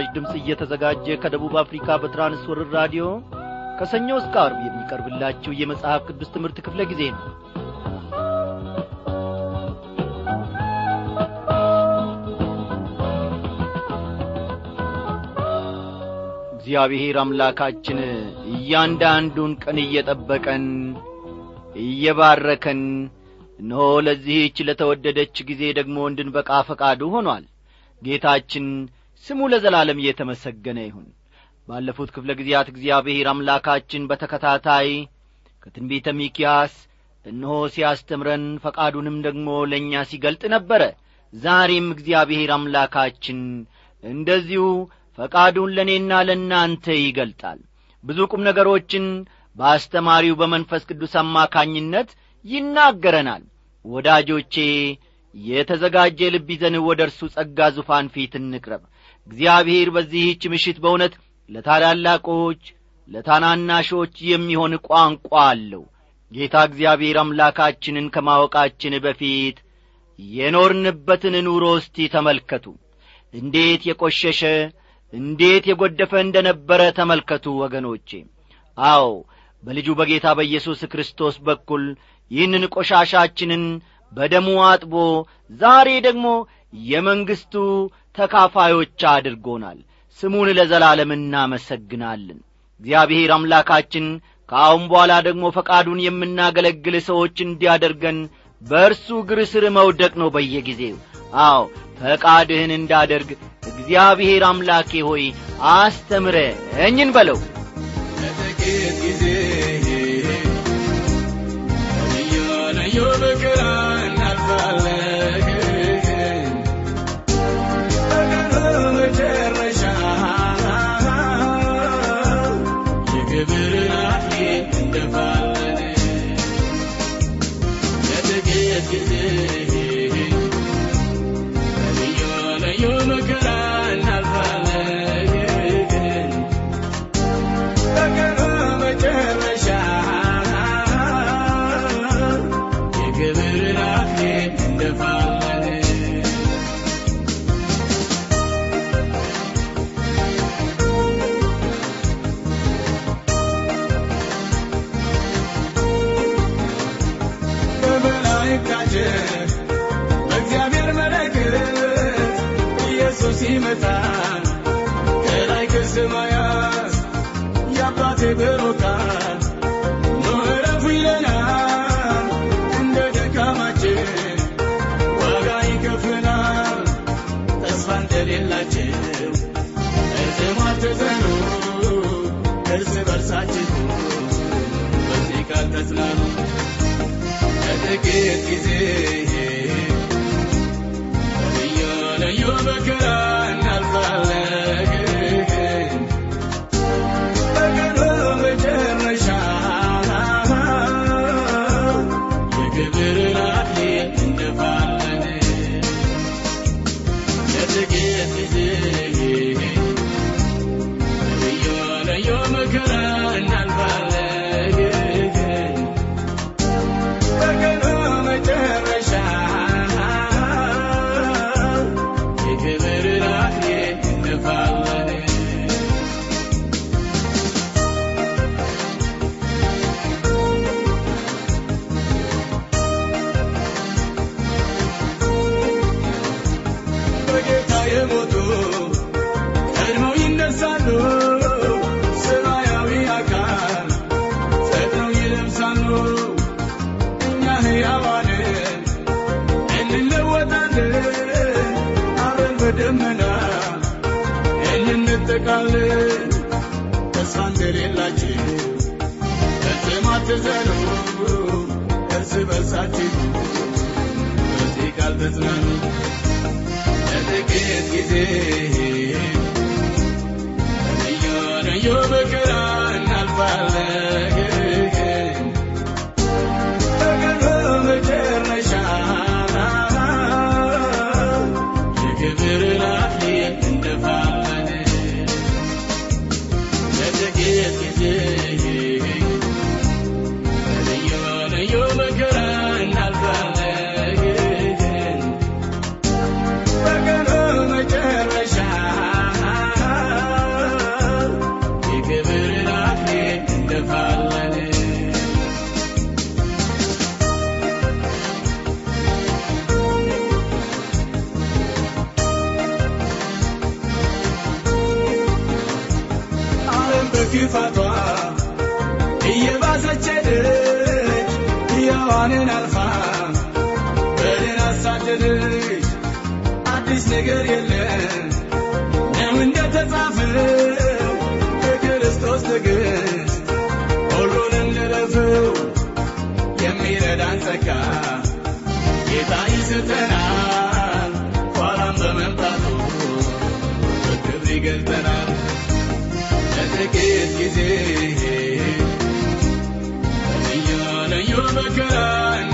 ለምሥራች ድምፅ እየተዘጋጀ ከደቡብ አፍሪካ በትራንስወርር ራዲዮ ከሰኞ እስከ አርብ የሚቀርብላችሁ የመጽሐፍ ቅዱስ ትምህርት ክፍለ ጊዜ ነው። እግዚአብሔር አምላካችን እያንዳንዱን ቀን እየጠበቀን እየባረከን እነሆ ለዚህች ለተወደደች ጊዜ ደግሞ እንድንበቃ ፈቃዱ ሆኗል። ጌታችን ስሙ ለዘላለም እየተመሰገነ ይሁን። ባለፉት ክፍለ ጊዜያት እግዚአብሔር አምላካችን በተከታታይ ከትንቢተ ሚኪያስ እነሆ ሲያስተምረን ፈቃዱንም ደግሞ ለእኛ ሲገልጥ ነበረ። ዛሬም እግዚአብሔር አምላካችን እንደዚሁ ፈቃዱን ለእኔና ለእናንተ ይገልጣል። ብዙ ቁም ነገሮችን በአስተማሪው በመንፈስ ቅዱስ አማካኝነት ይናገረናል። ወዳጆቼ የተዘጋጀ ልብ ይዘን ወደ እርሱ ጸጋ ዙፋን ፊት እንቅረብ እግዚአብሔር በዚህች ምሽት በእውነት ለታላላቆች ለታናናሾች የሚሆን ቋንቋ አለው። ጌታ እግዚአብሔር አምላካችንን ከማወቃችን በፊት የኖርንበትን ኑሮ እስቲ ተመልከቱ። እንዴት የቈሸሸ እንዴት የጐደፈ እንደ ነበረ ተመልከቱ ወገኖቼ። አዎ በልጁ በጌታ በኢየሱስ ክርስቶስ በኩል ይህንን ቆሻሻችንን በደሙ አጥቦ ዛሬ ደግሞ የመንግሥቱ ተካፋዮች አድርጎናል። ስሙን ለዘላለም እናመሰግናለን። እግዚአብሔር አምላካችን ከአሁን በኋላ ደግሞ ፈቃዱን የምናገለግል ሰዎች እንዲያደርገን በእርሱ እግር ስር መውደቅ ነው በየጊዜው። አዎ ፈቃድህን እንዳደርግ እግዚአብሔር አምላኬ ሆይ አስተምረኝን በለው። ለጥቂት ኑ ዕረፉ ይለናል። እንደ ድካማችን ዋጋ ይከፍለናል። ተስፋ እንደሌላቸው እርዝም አትዘኑ። እርስ በርሳችሁ በዚህ ቃል ተጽናኑ። ለጥቂት ጊዜ ቃል ተጽናኑ ሕያዋንን አልፋ በድን አሳደደች አዲስ ነገር የለም። ነው እንደተጻፈው በክርስቶስ ትዕግስት ሁሉን እንለፈው የሚረዳን ጸጋ። ጌታ ይሰጠናል ኋላም በመምጣቱ በክብር ይገልጠናል። ለጥቂት ጊዜ i'm a again.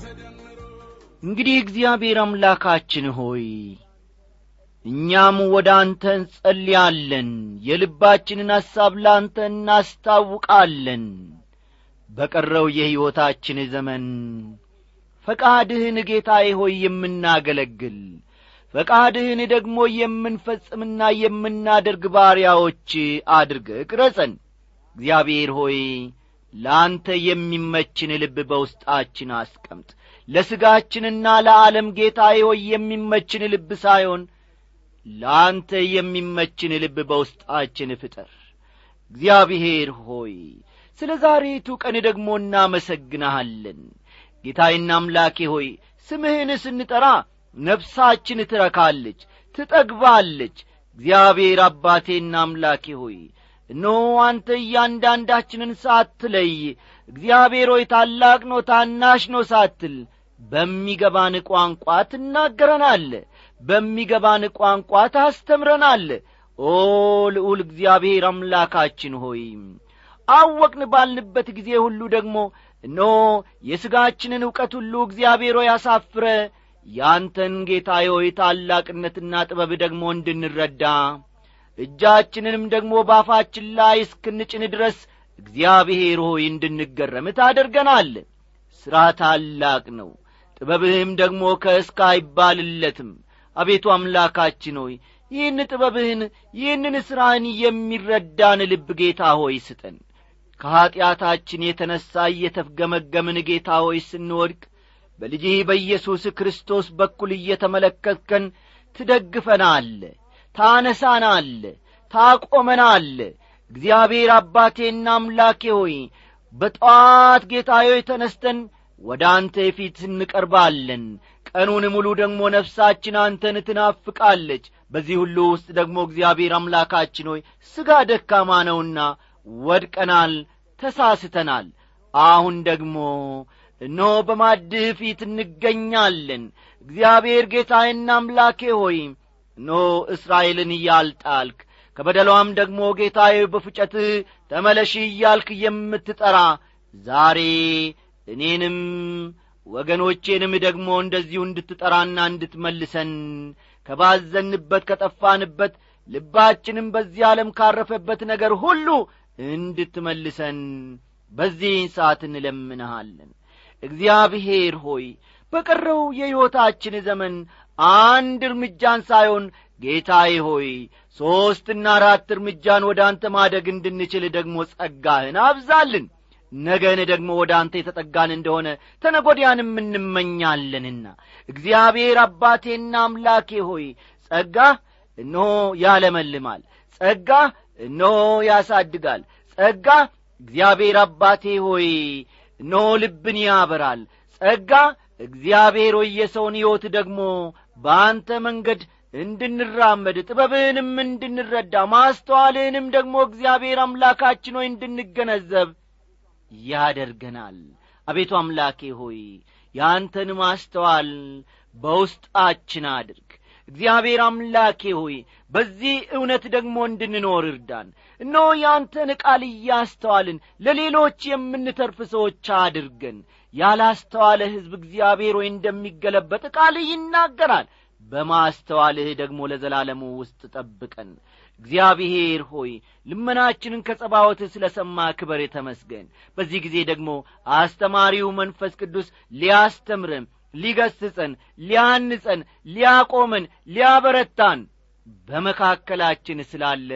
ተደምሮ እንግዲህ እግዚአብሔር አምላካችን ሆይ እኛም ወደ አንተ እንጸልያለን። የልባችንን ሐሳብ ለአንተ እናስታውቃለን። በቀረው የሕይወታችን ዘመን ፈቃድህን ጌታዬ ሆይ የምናገለግል ፈቃድህን ደግሞ የምንፈጽምና የምናደርግ ባሪያዎች አድርገ ቅረጸን እግዚአብሔር ሆይ ለአንተ የሚመችን ልብ በውስጣችን አስቀምጥ። ለሥጋችንና ለዓለም ጌታዬ ሆይ የሚመችን ልብ ሳይሆን ለአንተ የሚመችን ልብ በውስጣችን ፍጠር። እግዚአብሔር ሆይ ስለ ዛሬቱ ቀን ደግሞ እናመሰግንሃለን። ጌታዬና አምላኬ ሆይ ስምህን ስንጠራ ነፍሳችን ትረካለች ትጠግባለች። እግዚአብሔር አባቴና አምላኬ ሆይ እነሆ አንተ እያንዳንዳችንን ሳትለይ እግዚአብሔር ሆይ ታላቅ ነው ታናሽ ነው ሳትል በሚገባን ቋንቋ ትናገረናለ በሚገባን ቋንቋ ታስተምረናለ ኦ ልዑል እግዚአብሔር አምላካችን ሆይ አወቅን ባልንበት ጊዜ ሁሉ ደግሞ እነሆ የሥጋችንን ዕውቀት ሁሉ እግዚአብሔር ሆይ አሳፍረ ያንተን ጌታ ታላቅነትና ጥበብ ደግሞ እንድንረዳ እጃችንንም ደግሞ ባፋችን ላይ እስክንጭን ድረስ እግዚአብሔር ሆይ እንድንገረም ታደርገናል። ሥራ ታላቅ ነው። ጥበብህም ደግሞ ከእስከ አይባልለትም አቤቱ አምላካችን ሆይ ይህን ጥበብህን ይህንን ሥራህን የሚረዳን ልብ ጌታ ሆይ ስጠን። ከኀጢአታችን የተነሣ እየተፍገመገምን ጌታ ሆይ ስንወድቅ በልጅህ በኢየሱስ ክርስቶስ በኩል እየተመለከትከን ትደግፈናል ታነሳናል ታቆመናል። እግዚአብሔር አባቴና አምላኬ ሆይ በጠዋት ጌታዬ ተነስተን ወደ አንተ ፊት እንቀርባለን። ቀኑን ሙሉ ደግሞ ነፍሳችን አንተን ትናፍቃለች። በዚህ ሁሉ ውስጥ ደግሞ እግዚአብሔር አምላካችን ሆይ ሥጋ ደካማ ነውና ወድቀናል ተሳስተናል። አሁን ደግሞ እነሆ በማድህ ፊት እንገኛለን። እግዚአብሔር ጌታዬና አምላኬ ሆይ እነሆ እስራኤልን እያልጣልክ ከበደሏም ደግሞ ጌታዬ በፉጨትህ ተመለሺ እያልክ የምትጠራ ዛሬ እኔንም ወገኖቼንም ደግሞ እንደዚሁ እንድትጠራና እንድትመልሰን ከባዘንበት ከጠፋንበት ልባችንም በዚህ ዓለም ካረፈበት ነገር ሁሉ እንድትመልሰን በዚህን ሰዓት እንለምንሃለን። እግዚአብሔር ሆይ በቀረው የሕይወታችን ዘመን አንድ እርምጃን ሳይሆን ጌታዬ ሆይ ሦስትና አራት እርምጃን ወደ አንተ ማደግ እንድንችል ደግሞ ጸጋህን አብዛልን። ነገን ደግሞ ወደ አንተ የተጠጋን እንደሆነ ተነጐዲያንም እንመኛለንና። እግዚአብሔር አባቴና አምላኬ ሆይ ጸጋህ እነሆ ያለመልማል። ጸጋህ እነሆ ያሳድጋል። ጸጋህ እግዚአብሔር አባቴ ሆይ እነሆ ልብን ያበራል። ጸጋ እግዚአብሔር ሆይ ሕይወት ደግሞ በአንተ መንገድ እንድንራመድ ጥበብህንም እንድንረዳ ማስተዋልህንም ደግሞ እግዚአብሔር አምላካችን ሆይ እንድንገነዘብ ያደርገናል። አቤቱ አምላኬ ሆይ ያንተን ማስተዋል በውስጣችን አድርግ። እግዚአብሔር አምላኬ ሆይ በዚህ እውነት ደግሞ እንድንኖር እርዳን። እነሆ ያንተን ቃል እያስተዋልን ለሌሎች የምንተርፍ ሰዎች አድርገን ያላስተዋለ ሕዝብ እግዚአብሔር ሆይ እንደሚገለበጥ ቃልህ ይናገራል። በማስተዋልህ ደግሞ ለዘላለሙ ውስጥ ጠብቀን። እግዚአብሔር ሆይ ልመናችንን ከጸባወት ስለ ሰማ ክበር የተመስገን። በዚህ ጊዜ ደግሞ አስተማሪው መንፈስ ቅዱስ ሊያስተምረን ሊገስጸን ሊያንጸን ሊያቆመን ሊያበረታን በመካከላችን ስላለ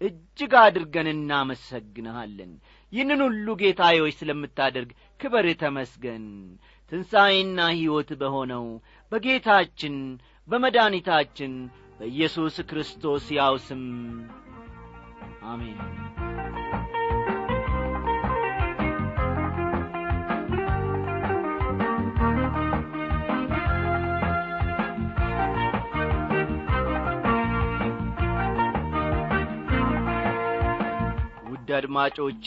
እጅግ አድርገን እናመሰግንሃለን። ይህንን ሁሉ ጌታዬዎች ስለምታደርግ ክበር ተመስገን። ትንሣኤና ሕይወት በሆነው በጌታችን በመድኒታችን በኢየሱስ ክርስቶስ ያው ስም አሜን። ውድ አድማጮቼ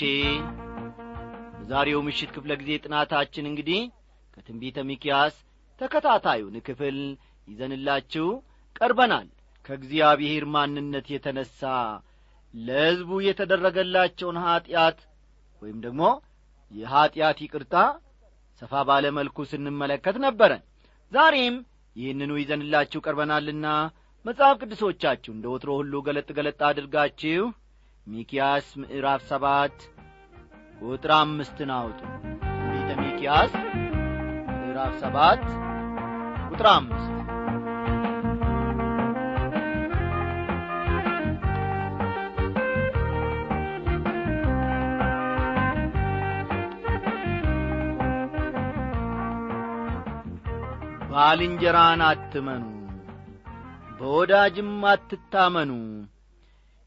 በዛሬው ምሽት ክፍለ ጊዜ ጥናታችን እንግዲህ ከትንቢተ ሚኪያስ ተከታታዩን ክፍል ይዘንላችሁ ቀርበናል። ከእግዚአብሔር ማንነት የተነሣ ለሕዝቡ የተደረገላቸውን ኀጢአት ወይም ደግሞ የኀጢአት ይቅርታ ሰፋ ባለ መልኩ ስንመለከት ነበረን። ዛሬም ይህንኑ ይዘንላችሁ ቀርበናልና መጽሐፍ ቅዱሶቻችሁ እንደ ወትሮ ሁሉ ገለጥ ገለጥ አድርጋችሁ ሚኪያስ ምዕራፍ ሰባት ቁጥር አምስትን አውጡ። ቤተ ሚኪያስ ምዕራፍ ሰባት ቁጥር አምስት። ባልንጀራን አትመኑ በወዳጅም አትታመኑ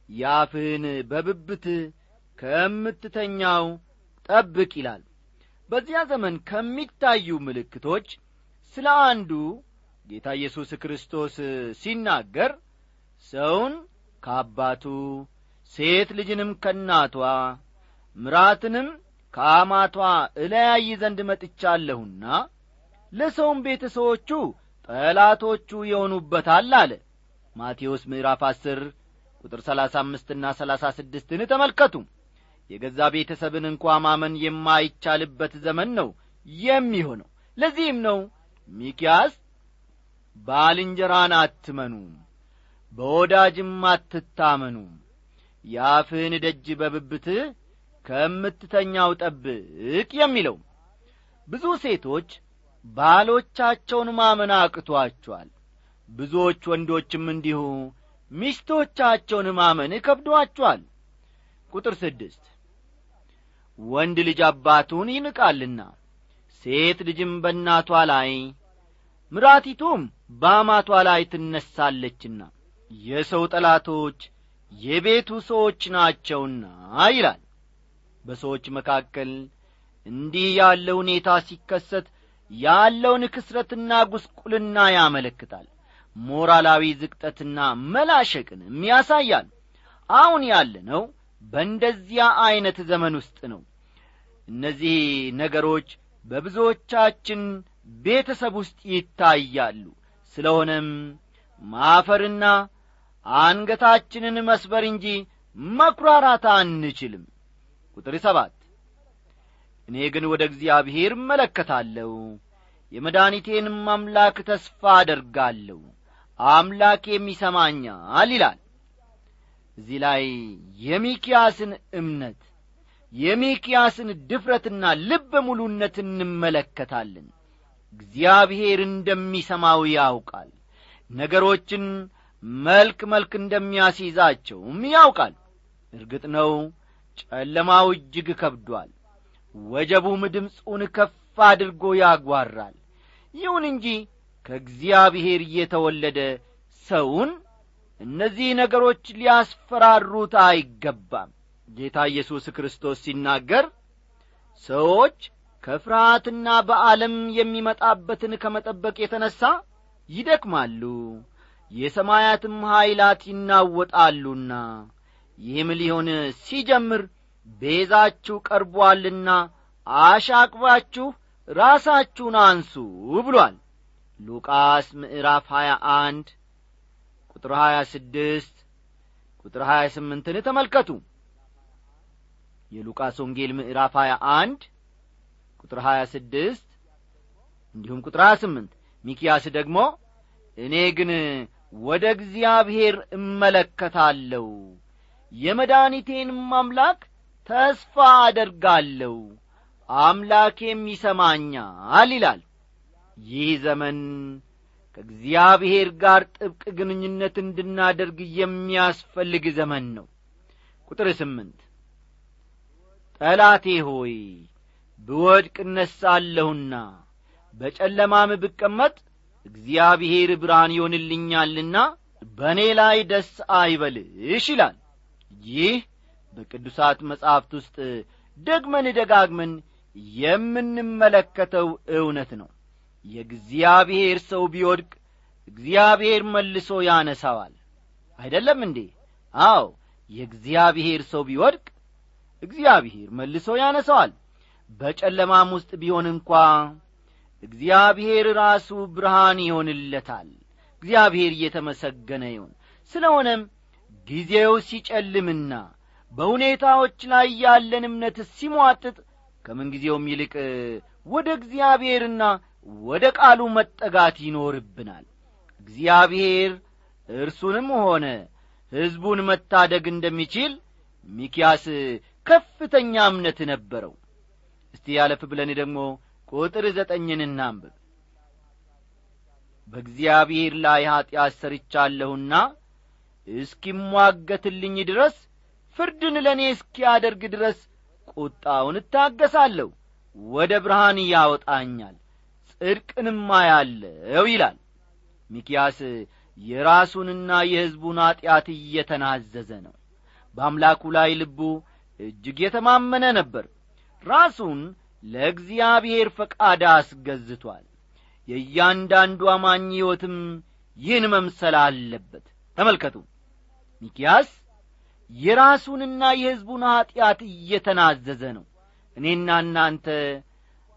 ያፍህን በብብት ከምትተኛው ጠብቅ ይላል። በዚያ ዘመን ከሚታዩ ምልክቶች ስለ አንዱ ጌታ ኢየሱስ ክርስቶስ ሲናገር ሰውን ከአባቱ ሴት ልጅንም ከናቷ ምራትንም ከአማቷ እለያይ ዘንድ መጥቻለሁና ለሰውም ቤተሰዎቹ ጠላቶቹ የሆኑበታል አለ። ማቴዎስ ምዕራፍ አስር ቁጥር ሰላሳ አምስትና ሰላሳ ስድስትን ተመልከቱ የገዛ ቤተሰብን እንኳ ማመን የማይቻልበት ዘመን ነው የሚሆነው። ለዚህም ነው ሚኪያስ ባልንጀራን አትመኑ በወዳጅም አትታመኑ የአፍህን ደጅ በብብትህ ከምትተኛው ጠብቅ የሚለው። ብዙ ሴቶች ባሎቻቸውን ማመን አቅቶአቸዋል ብዙዎች ወንዶችም እንዲሁ ሚስቶቻቸውን ማመን ከብዶአቸዋል ቁጥር ስድስት ወንድ ልጅ አባቱን ይንቃልና ሴት ልጅም በእናቷ ላይ ምራቲቱም በአማቷ ላይ ትነሳለችና የሰው ጠላቶች የቤቱ ሰዎች ናቸውና ይላል። በሰዎች መካከል እንዲህ ያለ ሁኔታ ሲከሰት ያለውን ክስረትና ጉስቁልና ያመለክታል። ሞራላዊ ዝቅጠትና መላሸቅንም ያሳያል። አሁን ያለነው በእንደዚያ ዐይነት ዘመን ውስጥ ነው እነዚህ ነገሮች በብዙዎቻችን ቤተሰብ ውስጥ ይታያሉ። ስለሆነም ማፈርና አንገታችንን መስበር እንጂ መኵራራት አንችልም። ቁጥር ሰባት እኔ ግን ወደ እግዚአብሔር እመለከታለሁ። የመድኃኒቴንም አምላክ ተስፋ አደርጋለሁ። አምላኬም ይሰማኛል ይላል። እዚህ ላይ የሚኪያስን እምነት የሚኪያስን ድፍረትና ልበ ሙሉነት እንመለከታለን። እግዚአብሔር እንደሚሰማው ያውቃል። ነገሮችን መልክ መልክ እንደሚያስይዛቸውም ያውቃል። እርግጥ ነው ጨለማው እጅግ ከብዷል። ወጀቡም ድምፁን ከፍ አድርጎ ያጓራል። ይሁን እንጂ ከእግዚአብሔር እየተወለደ ሰውን እነዚህ ነገሮች ሊያስፈራሩት አይገባም ጌታ ኢየሱስ ክርስቶስ ሲናገር ሰዎች ከፍርሃትና በዓለም የሚመጣበትን ከመጠበቅ የተነሣ ይደክማሉ የሰማያትም ኀይላት ይናወጣሉና። ይህም ሊሆን ሲጀምር ቤዛችሁ ቀርቦአልና አሻቅባችሁ ራሳችሁን አንሱ ብሏል። ሉቃስ ምዕራፍ ሀያ አንድ ቁጥር ሀያ ስድስት ቁጥር ሀያ ስምንትን ተመልከቱ የሉቃስ ወንጌል ምዕራፍ ሀያ አንድ ቁጥር ሀያ ስድስት እንዲሁም ቁጥር ሀያ ስምንት ሚኪያስ ደግሞ እኔ ግን ወደ እግዚአብሔር እመለከታለሁ የመድኃኒቴንም አምላክ ተስፋ አደርጋለሁ አምላኬም ይሰማኛል ይላል። ይህ ዘመን ከእግዚአብሔር ጋር ጥብቅ ግንኙነት እንድናደርግ የሚያስፈልግ ዘመን ነው። ቁጥር ስምንት ጠላቴ ሆይ ብወድቅ እነሳለሁና በጨለማም ብቀመጥ እግዚአብሔር ብርሃን ይሆንልኛልና በእኔ ላይ ደስ አይበልሽ ይላል። ይህ በቅዱሳት መጻሕፍት ውስጥ ደግመን ደጋግመን የምንመለከተው እውነት ነው። የእግዚአብሔር ሰው ቢወድቅ እግዚአብሔር መልሶ ያነሳዋል። አይደለም እንዴ? አዎ የእግዚአብሔር ሰው ቢወድቅ እግዚአብሔር መልሶ ያነሳዋል። በጨለማም ውስጥ ቢሆን እንኳ እግዚአብሔር ራሱ ብርሃን ይሆንለታል። እግዚአብሔር እየተመሰገነ ይሁን። ስለሆነም ጊዜው ሲጨልምና በሁኔታዎች ላይ ያለን እምነት ሲሟጥጥ ከምንጊዜውም ይልቅ ወደ እግዚአብሔርና ወደ ቃሉ መጠጋት ይኖርብናል። እግዚአብሔር እርሱንም ሆነ ሕዝቡን መታደግ እንደሚችል ሚኪያስ ከፍተኛ እምነት ነበረው። እስቲ ያለፍ ብለን ደግሞ ቁጥር ዘጠኝን እናንብብ። በእግዚአብሔር ላይ ኀጢአት ሰርቻለሁና እስኪሟገትልኝ ድረስ ፍርድን ለእኔ እስኪያደርግ ድረስ ቁጣውን እታገሳለሁ። ወደ ብርሃን ያወጣኛል ጽድቅንም አያለው ይላል። ሚኪያስ የራሱንና የሕዝቡን ኀጢአት እየተናዘዘ ነው። በአምላኩ ላይ ልቡ እጅግ የተማመነ ነበር። ራሱን ለእግዚአብሔር ፈቃድ አስገዝቷል። የእያንዳንዱ አማኝ ሕይወትም ይህን መምሰል አለበት። ተመልከቱ። ሚኪያስ የራሱንና የሕዝቡን ኀጢአት እየተናዘዘ ነው። እኔና እናንተ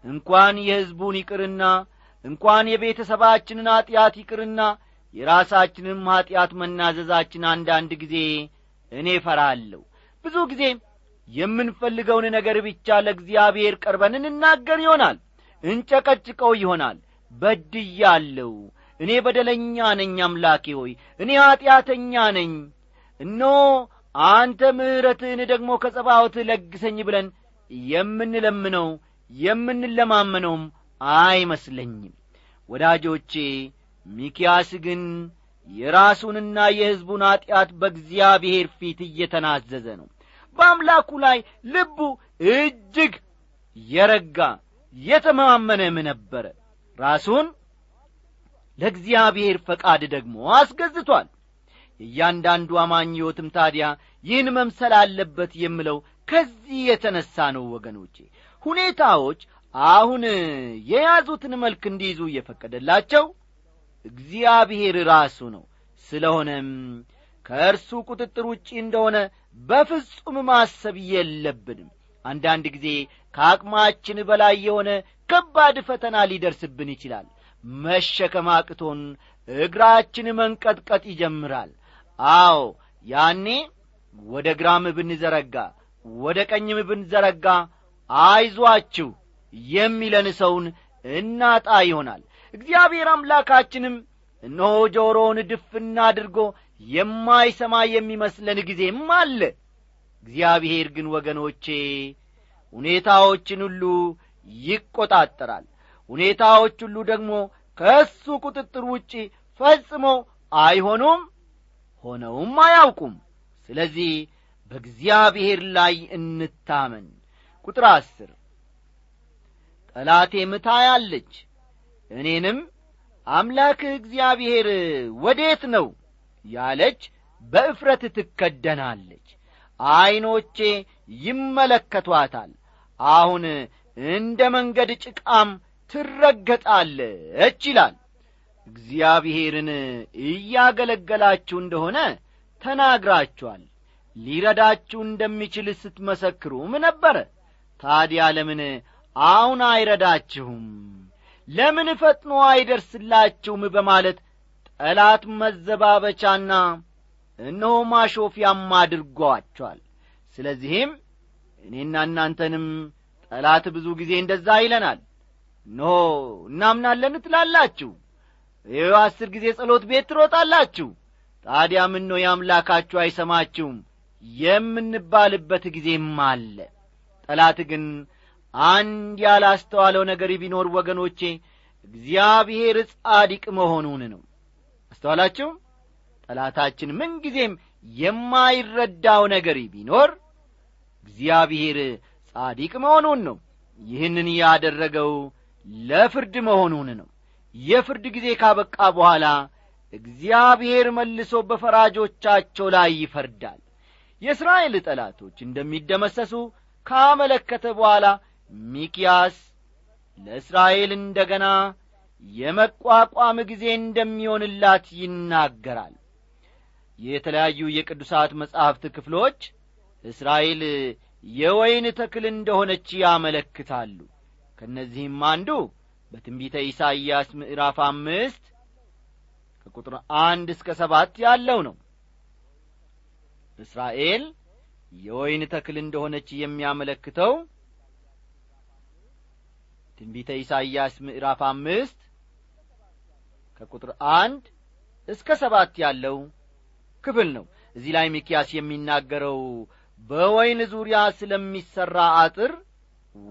እንኳን የሕዝቡን ይቅርና እንኳን የቤተሰባችንን ኀጢአት ይቅርና የራሳችንም ኀጢአት መናዘዛችን አንዳንድ ጊዜ እኔ ፈራለሁ ብዙ ጊዜ የምንፈልገውን ነገር ብቻ ለእግዚአብሔር ቀርበን እንናገር ይሆናል። እንጨቀጭቀው ይሆናል። በድያለሁ። እኔ በደለኛ ነኝ አምላኬ ሆይ። እኔ ኀጢአተኛ ነኝ። እኖ አንተ ምሕረትህን ደግሞ ከጸባዖት ለግሰኝ ብለን የምንለምነው የምንለማመነውም አይመስለኝም። ወዳጆቼ ሚኪያስ ግን የራሱንና የሕዝቡን ኀጢአት በእግዚአብሔር ፊት እየተናዘዘ ነው በአምላኩ ላይ ልቡ እጅግ የረጋ የተማመነም ነበረ። ራሱን ለእግዚአብሔር ፈቃድ ደግሞ አስገዝቷል። የእያንዳንዱ አማኝ ሕይወትም ታዲያ ይህን መምሰል አለበት የምለው ከዚህ የተነሣ ነው ወገኖቼ። ሁኔታዎች አሁን የያዙትን መልክ እንዲይዙ እየፈቀደላቸው እግዚአብሔር ራሱ ነው። ስለሆነም ከእርሱ ቁጥጥር ውጪ እንደሆነ በፍጹም ማሰብ የለብንም። አንዳንድ ጊዜ ከአቅማችን በላይ የሆነ ከባድ ፈተና ሊደርስብን ይችላል። መሸከም አቅቶን እግራችን መንቀጥቀጥ ይጀምራል። አዎ ያኔ ወደ ግራም ብንዘረጋ ወደ ቀኝም ብንዘረጋ አይዟችሁ የሚለን ሰውን እናጣ ይሆናል። እግዚአብሔር አምላካችንም እነሆ ጆሮውን ድፍና አድርጎ የማይሰማ የሚመስለን ጊዜም አለ። እግዚአብሔር ግን ወገኖቼ ሁኔታዎችን ሁሉ ይቈጣጠራል ሁኔታዎች ሁሉ ደግሞ ከእሱ ቁጥጥር ውጪ ፈጽሞ አይሆኑም ሆነውም አያውቁም። ስለዚህ በእግዚአብሔር ላይ እንታመን። ቁጥር አስር ጠላቴ ምታያለች እኔንም አምላክህ እግዚአብሔር ወዴት ነው ያለች በእፍረት ትከደናለች። ዐይኖቼ ይመለከቷታል። አሁን እንደ መንገድ ጭቃም ትረገጣለች ይላል። እግዚአብሔርን እያገለገላችሁ እንደሆነ ተናግራችኋል። ሊረዳችሁ እንደሚችል ስትመሰክሩም ነበረ ታዲያ ለምን አሁን አይረዳችሁም? ለምን ፈጥኖ አይደርስላችሁም በማለት ጠላት መዘባበቻና እነሆ ማሾፊያም አድርጓቸዋል። ስለዚህም እኔና እናንተንም ጠላት ብዙ ጊዜ እንደዛ ይለናል። እነሆ እናምናለን ትላላችሁ። ይህ አስር ጊዜ ጸሎት ቤት ትሮጣላችሁ። ታዲያ ምን የአምላካችሁ አይሰማችሁም? የምንባልበት ጊዜም አለ። ጠላት ግን አንድ ያላስተዋለው ነገር ቢኖር ወገኖቼ እግዚአብሔር ጻዲቅ መሆኑን ነው አስተዋላችሁ ጠላታችን ምንጊዜም የማይረዳው ነገር ቢኖር እግዚአብሔር ጻዲቅ መሆኑን ነው። ይህንን ያደረገው ለፍርድ መሆኑን ነው። የፍርድ ጊዜ ካበቃ በኋላ እግዚአብሔር መልሶ በፈራጆቻቸው ላይ ይፈርዳል። የእስራኤል ጠላቶች እንደሚደመሰሱ ካመለከተ በኋላ ሚኪያስ ለእስራኤል እንደ ገና የመቋቋም ጊዜ እንደሚሆንላት ይናገራል። የተለያዩ የቅዱሳት መጻሕፍት ክፍሎች እስራኤል የወይን ተክል እንደሆነች ያመለክታሉ። ከእነዚህም አንዱ በትንቢተ ኢሳይያስ ምዕራፍ አምስት ከቁጥር አንድ እስከ ሰባት ያለው ነው። እስራኤል የወይን ተክል እንደሆነች የሚያመለክተው ትንቢተ ኢሳይያስ ምዕራፍ አምስት ከቁጥር አንድ እስከ ሰባት ያለው ክፍል ነው። እዚህ ላይ ሚኪያስ የሚናገረው በወይን ዙሪያ ስለሚሠራ አጥር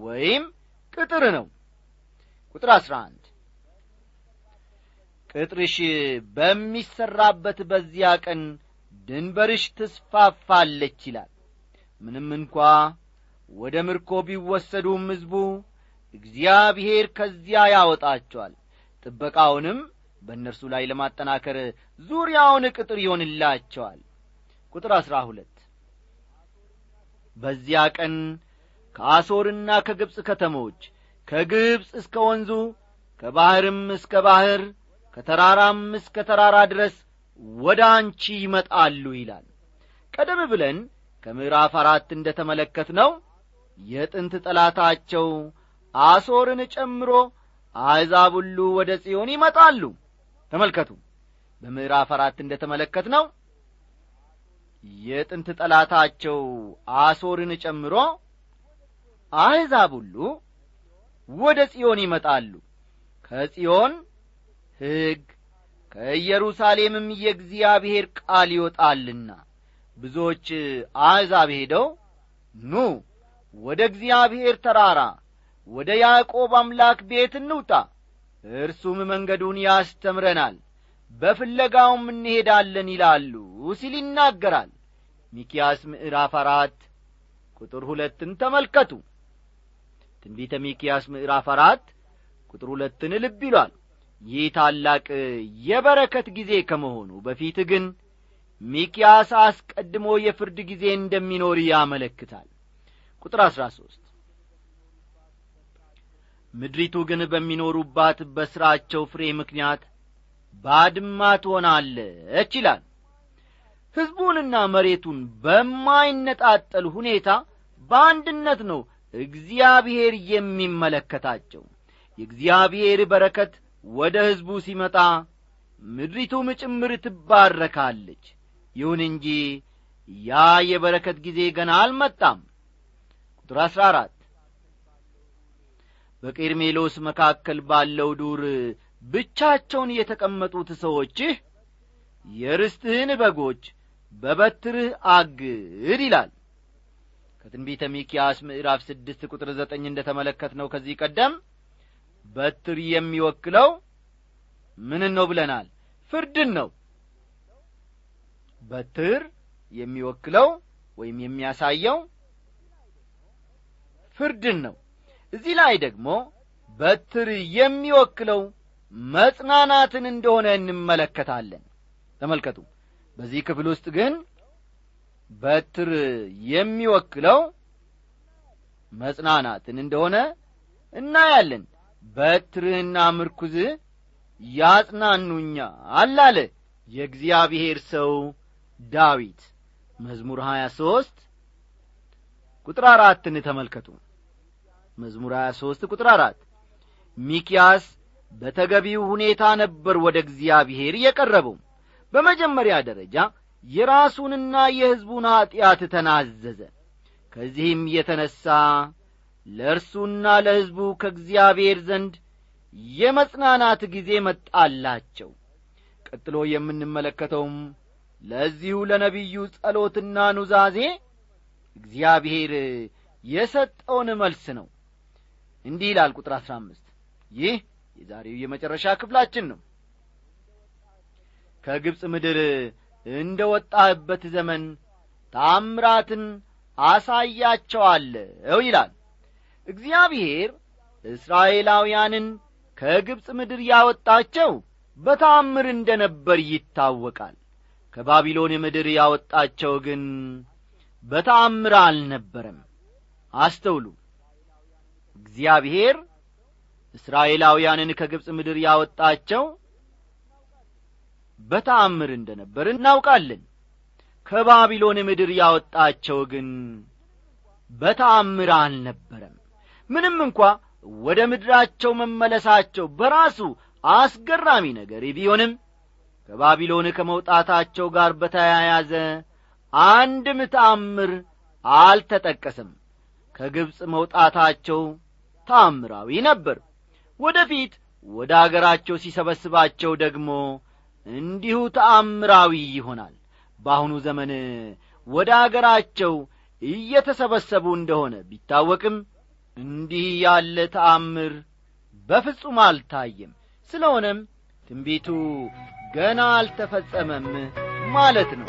ወይም ቅጥር ነው። ቁጥር አሥራ አንድ ቅጥርሽ በሚሠራበት በዚያ ቀን ድንበርሽ ትስፋፋለች ይላል። ምንም እንኳ ወደ ምርኮ ቢወሰዱም ሕዝቡ እግዚአብሔር ከዚያ ያወጣቸዋል። ጥበቃውንም በእነርሱ ላይ ለማጠናከር ዙሪያውን ቅጥር ይሆንላቸዋል። ቁጥር አሥራ ሁለት በዚያ ቀን ከአሦርና ከግብፅ ከተሞች ከግብፅ እስከ ወንዙ ከባሕርም እስከ ባሕር ከተራራም እስከ ተራራ ድረስ ወደ አንቺ ይመጣሉ ይላል። ቀደም ብለን ከምዕራፍ አራት እንደ ተመለከት ነው የጥንት ጠላታቸው አሦርን ጨምሮ አሕዛብ ሁሉ ወደ ጽዮን ይመጣሉ ተመልከቱ። በምዕራፍ አራት እንደ ተመለከት ነው የጥንት ጠላታቸው አሦርን ጨምሮ አሕዛብ ሁሉ ወደ ጽዮን ይመጣሉ። ከጽዮን ሕግ ከኢየሩሳሌምም የእግዚአብሔር ቃል ይወጣልና። ብዙዎች አሕዛብ ሄደው ኑ ወደ እግዚአብሔር ተራራ ወደ ያዕቆብ አምላክ ቤት እንውጣ እርሱም መንገዱን ያስተምረናል በፍለጋውም እንሄዳለን ይላሉ ሲል ይናገራል። ሚኪያስ ምዕራፍ አራት ቁጥር ሁለትን ተመልከቱ። ትንቢተ ሚኪያስ ምዕራፍ አራት ቁጥር ሁለትን ልብ ይሏል። ይህ ታላቅ የበረከት ጊዜ ከመሆኑ በፊት ግን ሚኪያስ አስቀድሞ የፍርድ ጊዜ እንደሚኖር ያመለክታል። ቁጥር አሥራ ሦስት ምድሪቱ ግን በሚኖሩባት በሥራቸው ፍሬ ምክንያት ባድማ ትሆናለች ይላል። ሕዝቡንና መሬቱን በማይነጣጠል ሁኔታ በአንድነት ነው እግዚአብሔር የሚመለከታቸው። የእግዚአብሔር በረከት ወደ ሕዝቡ ሲመጣ ምድሪቱም ጭምር ትባረካለች። ይሁን እንጂ ያ የበረከት ጊዜ ገና አልመጣም። ቁጥር በቄርሜሎስ መካከል ባለው ዱር ብቻቸውን የተቀመጡት ሰዎችህ የርስትህን በጎች በበትርህ አግድ ይላል። ከትንቢተ ሚኪያስ ምዕራፍ ስድስት ቁጥር ዘጠኝ እንደ ተመለከት ነው ከዚህ ቀደም በትር የሚወክለው ምንን ነው ብለናል? ፍርድን ነው። በትር የሚወክለው ወይም የሚያሳየው ፍርድን ነው እዚህ ላይ ደግሞ በትር የሚወክለው መጽናናትን እንደሆነ እንመለከታለን። ተመልከቱ። በዚህ ክፍል ውስጥ ግን በትር የሚወክለው መጽናናትን እንደሆነ እናያለን። በትርህና ምርኩዝህ ያጽናኑኛል አለ የእግዚአብሔር ሰው ዳዊት። መዝሙር ሀያ ሦስት ቁጥር አራትን ተመልከቱ መዝሙር ሀያ ሦስት ቁጥር አራት። ሚኪያስ በተገቢው ሁኔታ ነበር ወደ እግዚአብሔር የቀረበው። በመጀመሪያ ደረጃ የራሱንና የሕዝቡን ኀጢአት ተናዘዘ። ከዚህም የተነሣ ለእርሱና ለሕዝቡ ከእግዚአብሔር ዘንድ የመጽናናት ጊዜ መጣላቸው። ቀጥሎ የምንመለከተውም ለዚሁ ለነቢዩ ጸሎትና ኑዛዜ እግዚአብሔር የሰጠውን መልስ ነው እንዲህ ይላል ቁጥር አሥራ አምስት። ይህ የዛሬው የመጨረሻ ክፍላችን ነው። ከግብፅ ምድር እንደ ወጣህበት ዘመን ታምራትን አሳያቸዋለሁ ይላል። እግዚአብሔር እስራኤላውያንን ከግብፅ ምድር ያወጣቸው በታምር እንደ ነበር ይታወቃል። ከባቢሎን ምድር ያወጣቸው ግን በታምር አልነበረም። አስተውሉ እግዚአብሔር እስራኤላውያንን ከግብፅ ምድር ያወጣቸው በታምር እንደ ነበር እናውቃለን። ከባቢሎን ምድር ያወጣቸው ግን በታምር አልነበረም። ምንም እንኳ ወደ ምድራቸው መመለሳቸው በራሱ አስገራሚ ነገር ቢሆንም ከባቢሎን ከመውጣታቸው ጋር በተያያዘ አንድም ተአምር አልተጠቀሰም ከግብፅ መውጣታቸው ታምራዊ ነበር። ወደ ፊት ወደ አገራቸው ሲሰበስባቸው ደግሞ እንዲሁ ተአምራዊ ይሆናል። በአሁኑ ዘመን ወደ አገራቸው እየተሰበሰቡ እንደሆነ ቢታወቅም እንዲህ ያለ ተአምር በፍጹም አልታየም። ስለሆነም ትንቢቱ ገና አልተፈጸመም ማለት ነው